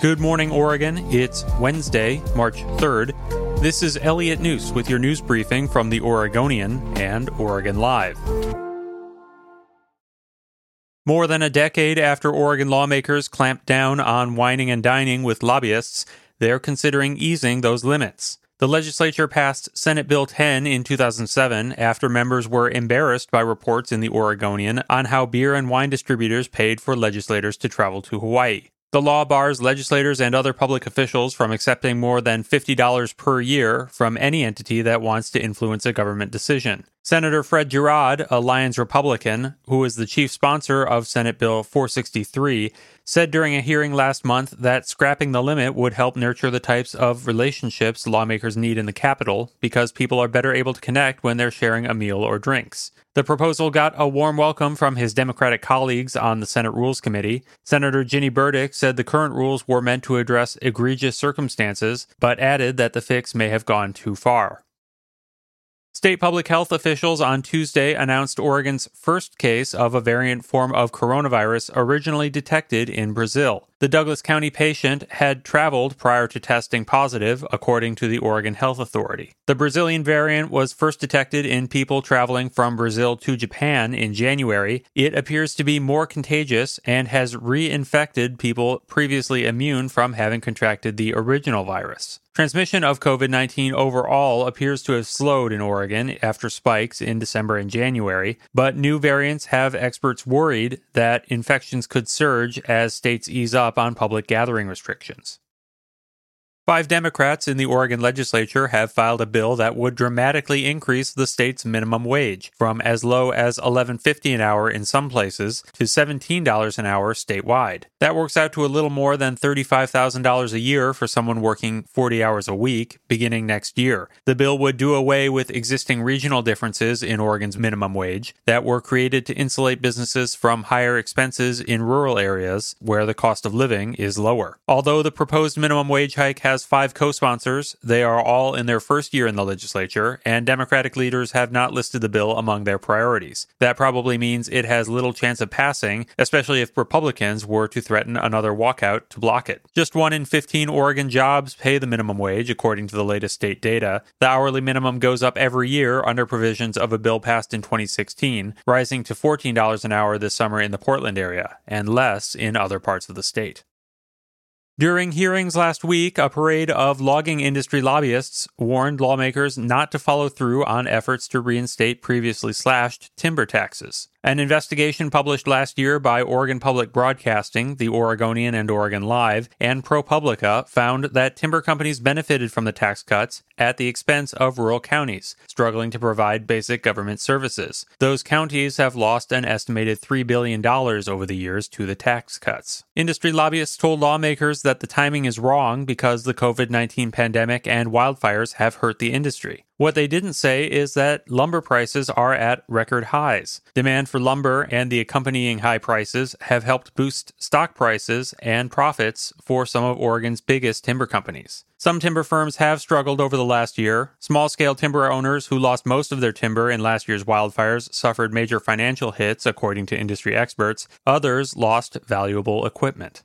Good morning, Oregon. It's Wednesday, March 3rd. This is Elliot Njus with your news briefing from the Oregonian and Oregon Live. More than a decade after Oregon lawmakers clamped down on wining and dining with lobbyists, they're considering easing those limits. The legislature passed Senate Bill 10 in 2007 after members were embarrassed by reports in the Oregonian on how beer and wine distributors paid for legislators to travel to Hawaii. The law bars legislators and other public officials from accepting more than $50 per year from any entity that wants to influence a government decision. Senator Fred Girod, a Lyons Republican, who is the chief sponsor of Senate Bill 463, said during a hearing last month that scrapping the limit would help nurture the types of relationships lawmakers need in the Capitol because people are better able to connect when they're sharing a meal or drinks. The proposal got a warm welcome from his Democratic colleagues on the Senate Rules Committee. Senator Ginny Burdick said the current rules were meant to address egregious circumstances, but added that the fix may have gone too far. State public health officials on Tuesday announced Oregon's first case of a variant form of coronavirus originally detected in Brazil. The Douglas County patient had traveled prior to testing positive, according to the Oregon Health Authority. The Brazilian variant was first detected in people traveling from Brazil to Japan in January. It appears to be more contagious and has reinfected people previously immune from having contracted the original virus. Transmission of COVID 19 overall appears to have slowed in Oregon after spikes in December and January, but new variants have experts worried that infections could surge as states ease up up on public gathering restrictions. Five Democrats in the Oregon legislature have filed a bill that would dramatically increase the state's minimum wage from as low as $11.50 an hour in some places to $17 an hour statewide. That works out to a little more than $35,000 a year for someone working 40 hours a week beginning next year. The bill would do away with existing regional differences in Oregon's minimum wage that were created to insulate businesses from higher expenses in rural areas where the cost of living is lower. Although the proposed minimum wage hike has has five co sponsors. They are all in their first year in the legislature, and Democratic leaders have not listed the bill among their priorities. That probably means it has little chance of passing, especially if Republicans were to threaten another walkout to block it. Just one in 15 Oregon jobs pay the minimum wage, according to the latest state data. The hourly minimum goes up every year under provisions of a bill passed in 2016, rising to $14 an hour this summer in the Portland area, and less in other parts of the state. During hearings last week, a parade of logging industry lobbyists warned lawmakers not to follow through on efforts to reinstate previously slashed timber taxes. An investigation published last year by Oregon Public Broadcasting, the Oregonian and Oregon Live, and ProPublica found that timber companies benefited from the tax cuts at the expense of rural counties, struggling to provide basic government services. Those counties have lost an estimated $3 billion over the years to the tax cuts. Industry lobbyists told lawmakers that the timing is wrong because the COVID 19 pandemic and wildfires have hurt the industry. What they didn't say is that lumber prices are at record highs. Demand for lumber and the accompanying high prices have helped boost stock prices and profits for some of Oregon's biggest timber companies. Some timber firms have struggled over the last year. Small scale timber owners who lost most of their timber in last year's wildfires suffered major financial hits, according to industry experts. Others lost valuable equipment.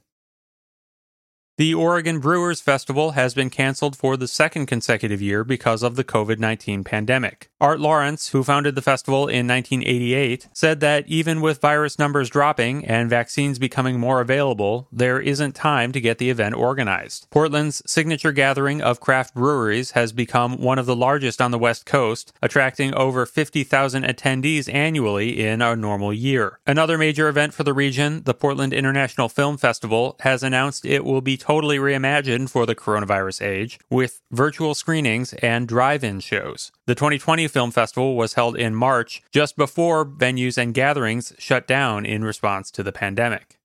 The Oregon Brewers Festival has been canceled for the second consecutive year because of the COVID 19 pandemic. Art Larrance, who founded the festival in 1988, said that even with virus numbers dropping and vaccines becoming more available, there isn't time to get the event organized. Portland's signature gathering of craft breweries has become one of the largest on the West Coast, attracting over 50,000 attendees annually in a normal year. Another major event for the region, the Portland International Film Festival, has announced it will be totally reimagined for the coronavirus age with virtual screenings and drive in shows. The 2020 Film Festival was held in March, just before venues and gatherings shut down in response to the pandemic.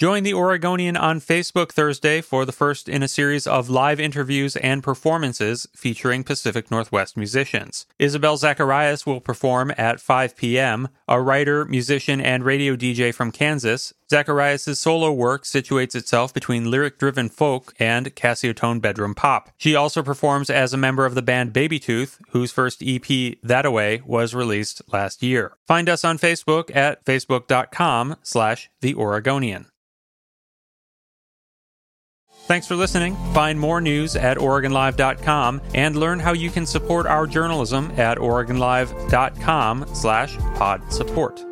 Join the Oregonian on Facebook Thursday for the first in a series of live interviews and performances featuring Pacific Northwest musicians. Isabel Zacharias will perform at 5 p.m. A writer, musician, and radio DJ from Kansas, Zacharias' solo work situates itself between lyric driven folk and Casiotone bedroom pop. She also performs as a member of the band Babytooth, whose first EP, That Away, was released last year. Find us on Facebook at facebook.com slash The Oregonian. Thanks for listening. Find more news at OregonLive.com and learn how you can support our journalism at OregonLive.com slash pod support.